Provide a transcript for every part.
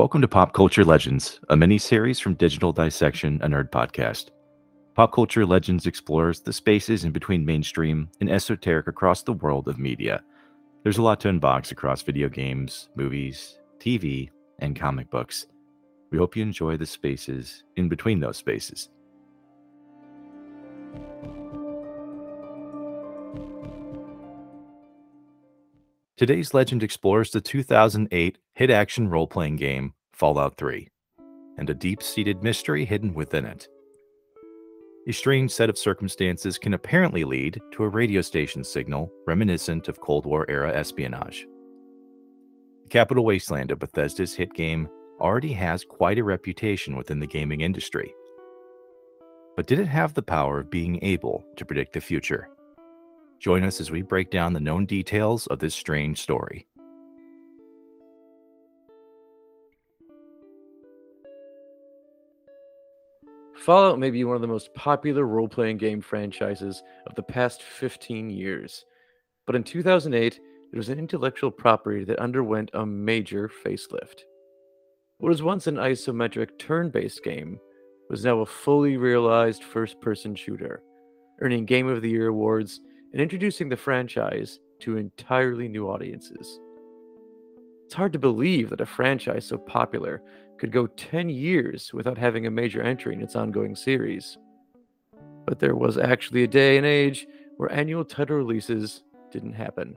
Welcome to Pop Culture Legends, a mini series from Digital Dissection, a nerd podcast. Pop Culture Legends explores the spaces in between mainstream and esoteric across the world of media. There's a lot to unbox across video games, movies, TV, and comic books. We hope you enjoy the spaces in between those spaces. Today's legend explores the 2008 hit action role playing game Fallout 3 and a deep seated mystery hidden within it. A strange set of circumstances can apparently lead to a radio station signal reminiscent of Cold War era espionage. The Capital Wasteland of Bethesda's hit game already has quite a reputation within the gaming industry. But did it have the power of being able to predict the future? Join us as we break down the known details of this strange story. Fallout may be one of the most popular role playing game franchises of the past 15 years, but in 2008, it was an intellectual property that underwent a major facelift. What was once an isometric turn based game was now a fully realized first person shooter, earning Game of the Year awards and introducing the franchise to entirely new audiences. It's hard to believe that a franchise so popular could go 10 years without having a major entry in its ongoing series. But there was actually a day and age where annual title releases didn't happen.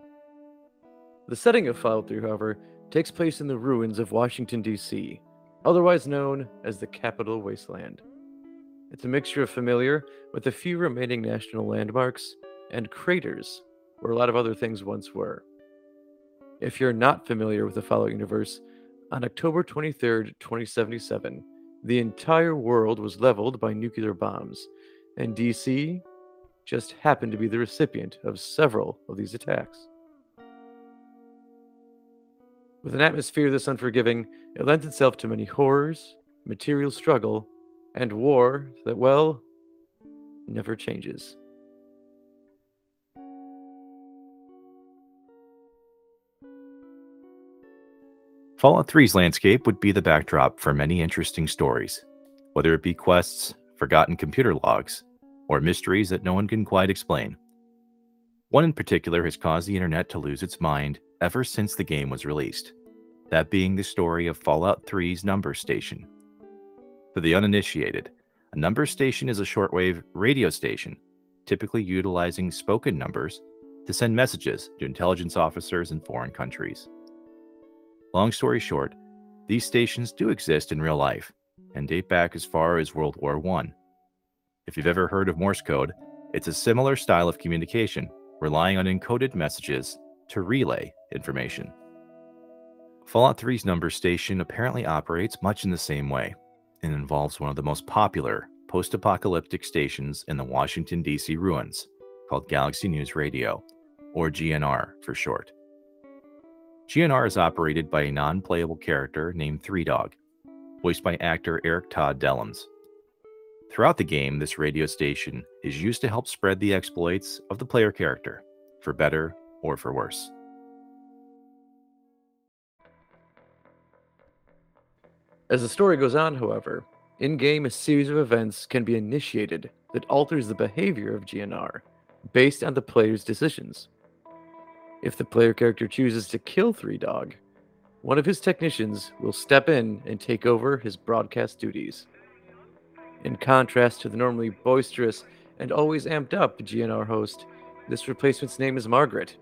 The setting of Fallout 3, however, takes place in the ruins of Washington, D.C., otherwise known as the Capital Wasteland. It's a mixture of familiar with a few remaining national landmarks and craters, where a lot of other things once were. If you're not familiar with the Fallout universe, on October 23, 2077, the entire world was leveled by nuclear bombs, and DC just happened to be the recipient of several of these attacks. With an atmosphere this unforgiving, it lent itself to many horrors, material struggle, and war that, well, never changes. Fallout 3's landscape would be the backdrop for many interesting stories, whether it be quests, forgotten computer logs, or mysteries that no one can quite explain. One in particular has caused the internet to lose its mind ever since the game was released, that being the story of Fallout 3's number station. For the uninitiated, a number station is a shortwave radio station, typically utilizing spoken numbers to send messages to intelligence officers in foreign countries. Long story short, these stations do exist in real life and date back as far as World War I. If you've ever heard of Morse code, it's a similar style of communication, relying on encoded messages to relay information. Fallout 3's number station apparently operates much in the same way and involves one of the most popular post apocalyptic stations in the Washington, D.C. ruins, called Galaxy News Radio, or GNR for short. GNR is operated by a non playable character named Three Dog, voiced by actor Erik Todd Dellums. Throughout the game, this radio station is used to help spread the exploits of the player character, for better or for worse. As the story goes on, however, in game a series of events can be initiated that alters the behavior of GNR based on the player's decisions. If the player character chooses to kill Three Dog, one of his technicians will step in and take over his broadcast duties. In contrast to the normally boisterous and always amped up GNR host, this replacement's name is Margaret,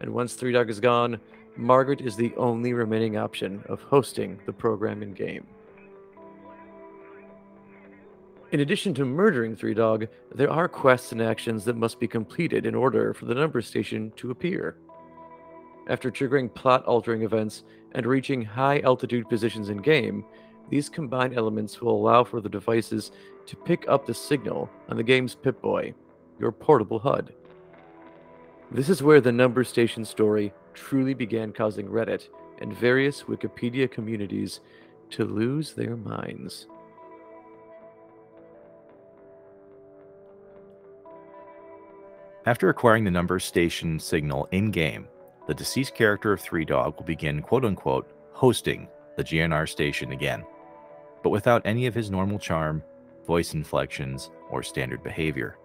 and once Three Dog is gone, Margaret is the only remaining option of hosting the program in game. In addition to murdering Three Dog, there are quests and actions that must be completed in order for the number station to appear. After triggering plot altering events and reaching high altitude positions in game, these combined elements will allow for the devices to pick up the signal on the game's Pip Boy, your portable HUD. This is where the number station story truly began causing Reddit and various Wikipedia communities to lose their minds. After acquiring the number station signal in game, the deceased character of Three Dog will begin quote unquote hosting the GNR station again, but without any of his normal charm, voice inflections, or standard behavior.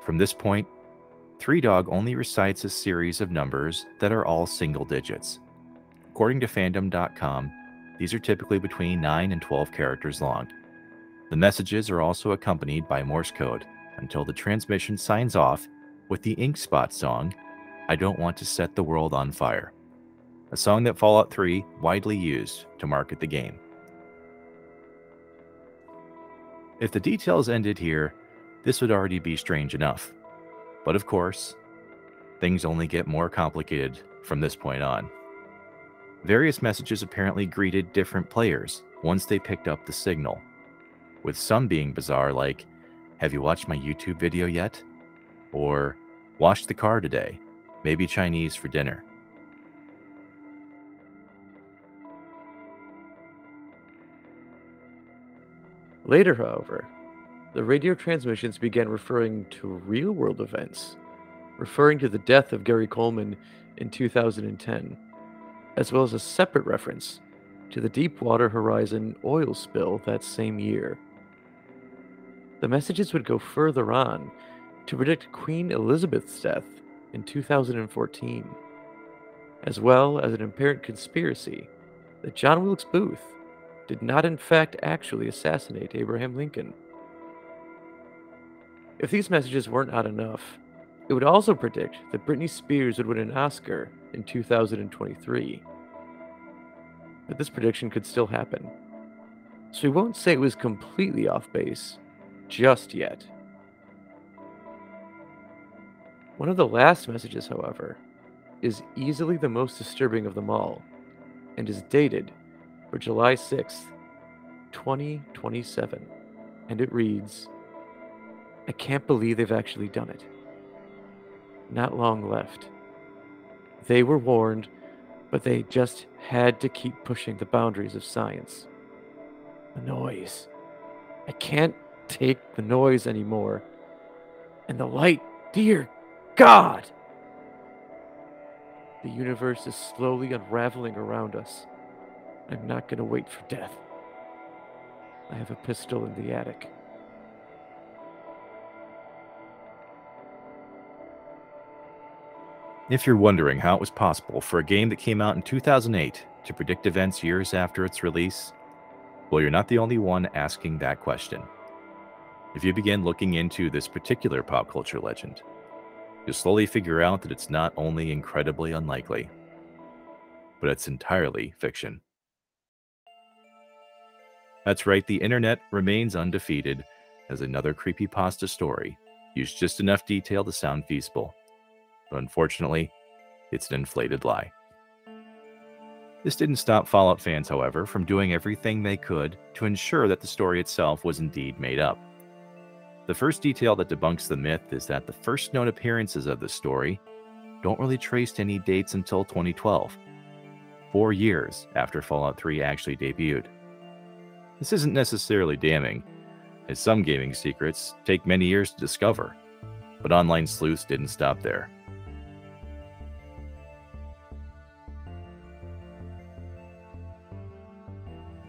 From this point, Three Dog only recites a series of numbers that are all single digits. According to fandom.com, these are typically between 9 and 12 characters long. The messages are also accompanied by Morse code until the transmission signs off with the Ink Spot song, I Don't Want to Set the World on Fire, a song that Fallout 3 widely used to market the game. If the details ended here, this would already be strange enough. But of course, things only get more complicated from this point on. Various messages apparently greeted different players once they picked up the signal, with some being bizarre, like, Have you watched my YouTube video yet? Or, wash the car today, maybe Chinese for dinner. Later, however, the radio transmissions began referring to real world events, referring to the death of Gary Coleman in 2010, as well as a separate reference to the Deepwater Horizon oil spill that same year. The messages would go further on to predict Queen Elizabeth's death in 2014, as well as an apparent conspiracy that John Wilkes Booth did not, in fact, actually assassinate Abraham Lincoln. If these messages weren't enough, it would also predict that Britney Spears would win an Oscar in 2023. But this prediction could still happen. So we won't say it was completely off base just yet. One of the last messages, however, is easily the most disturbing of them all and is dated for July 6th, 2027. And it reads I can't believe they've actually done it. Not long left. They were warned, but they just had to keep pushing the boundaries of science. The noise. I can't take the noise anymore. And the light, dear God! The universe is slowly unraveling around us. I'm not going to wait for death. I have a pistol in the attic. If you're wondering how it was possible for a game that came out in 2008 to predict events years after its release, well, you're not the only one asking that question. If you begin looking into this particular pop culture legend, you'll slowly figure out that it's not only incredibly unlikely, but it's entirely fiction. That's right, the internet remains undefeated as another creepypasta story used just enough detail to sound feasible but unfortunately, it's an inflated lie. This didn't stop Fallout fans, however, from doing everything they could to ensure that the story itself was indeed made up. The first detail that debunks the myth is that the first known appearances of the story don't really trace to any dates until 2012, four years after Fallout 3 actually debuted. This isn't necessarily damning, as some gaming secrets take many years to discover, but online sleuths didn't stop there.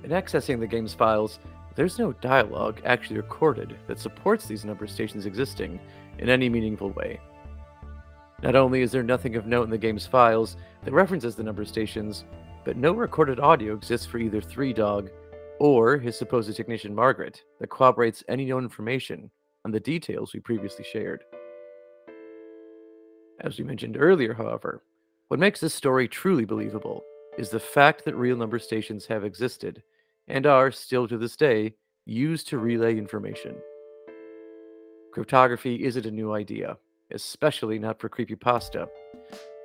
In accessing the game's files, there's no dialogue actually recorded that supports these number stations existing in any meaningful way. Not only is there nothing of note in the game's files that references the number stations, but no recorded audio exists for either Three Dog or his supposed technician Margaret that corroborates any known information on the details we previously shared. As we mentioned earlier, however, what makes this story truly believable is the fact that real number stations have existed and are still to this day used to relay information. Cryptography isn't a new idea, especially not for creepypasta,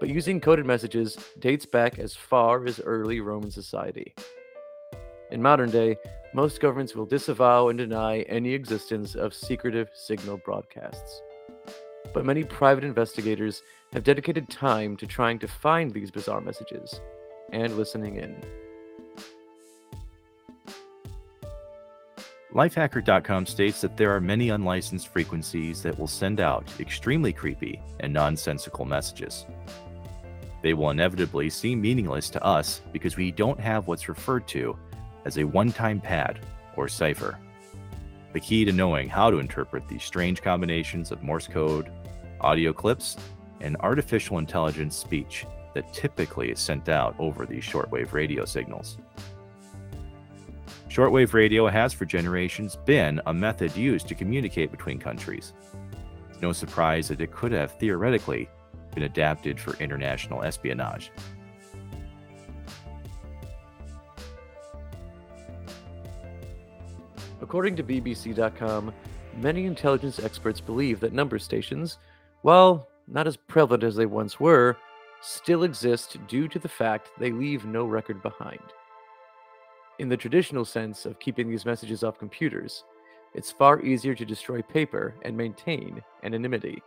but using coded messages dates back as far as early Roman society. In modern day, most governments will disavow and deny any existence of secretive signal broadcasts. But many private investigators have dedicated time to trying to find these bizarre messages and listening in. Lifehacker.com states that there are many unlicensed frequencies that will send out extremely creepy and nonsensical messages. they will inevitably seem meaningless to us because we don't have what's referred to as a one time pad or cipher. The key to knowing how to interpret these strange combinations of Morse code, audio clips, and artificial intelligence speech that typically is sent out over these shortwave radio signals. Shortwave radio has for generations been a method used to communicate between countries. No surprise that it could have theoretically been adapted for international espionage. According to BBC.com, many intelligence experts believe that number stations, while not as prevalent as they once were, still exist due to the fact they leave no record behind. In the traditional sense of keeping these messages off computers, it's far easier to destroy paper and maintain anonymity.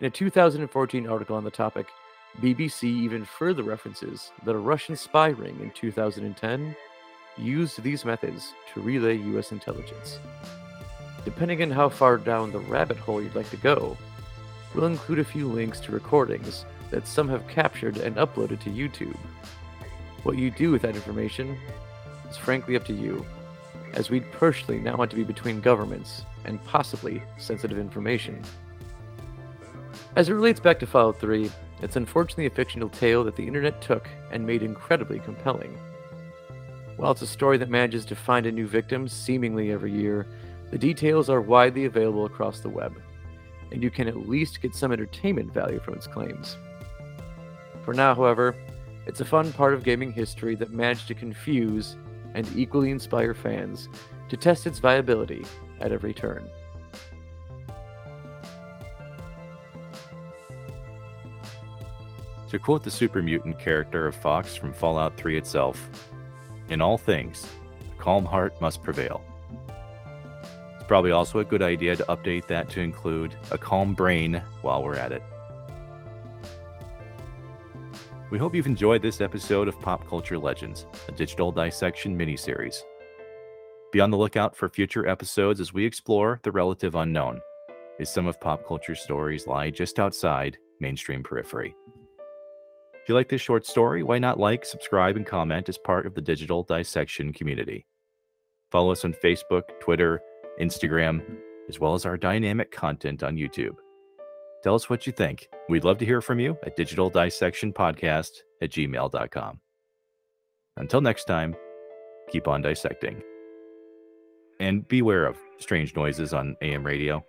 In a 2014 article on the topic, BBC even further references that a Russian spy ring in 2010 used these methods to relay US intelligence. Depending on how far down the rabbit hole you'd like to go, we'll include a few links to recordings that some have captured and uploaded to YouTube. What you do with that information is frankly up to you, as we'd personally not want to be between governments and possibly sensitive information. As it relates back to Fallout 3, it's unfortunately a fictional tale that the internet took and made incredibly compelling. While it's a story that manages to find a new victim seemingly every year, the details are widely available across the web, and you can at least get some entertainment value from its claims. For now, however, it's a fun part of gaming history that managed to confuse and equally inspire fans to test its viability at every turn. To quote the super mutant character of Fawkes from Fallout 3 itself, in all things, a calm heart must prevail. It's probably also a good idea to update that to include a calm brain while we're at it. We hope you've enjoyed this episode of Pop Culture Legends, a digital dissection miniseries. Be on the lookout for future episodes as we explore the relative unknown, as some of pop culture stories lie just outside mainstream periphery. If you like this short story, why not like, subscribe, and comment as part of the digital dissection community? Follow us on Facebook, Twitter, Instagram, as well as our dynamic content on YouTube. Tell us what you think. We'd love to hear from you at digitaldissectionpodcast at gmail.com. Until next time, keep on dissecting. And beware of strange noises on AM radio.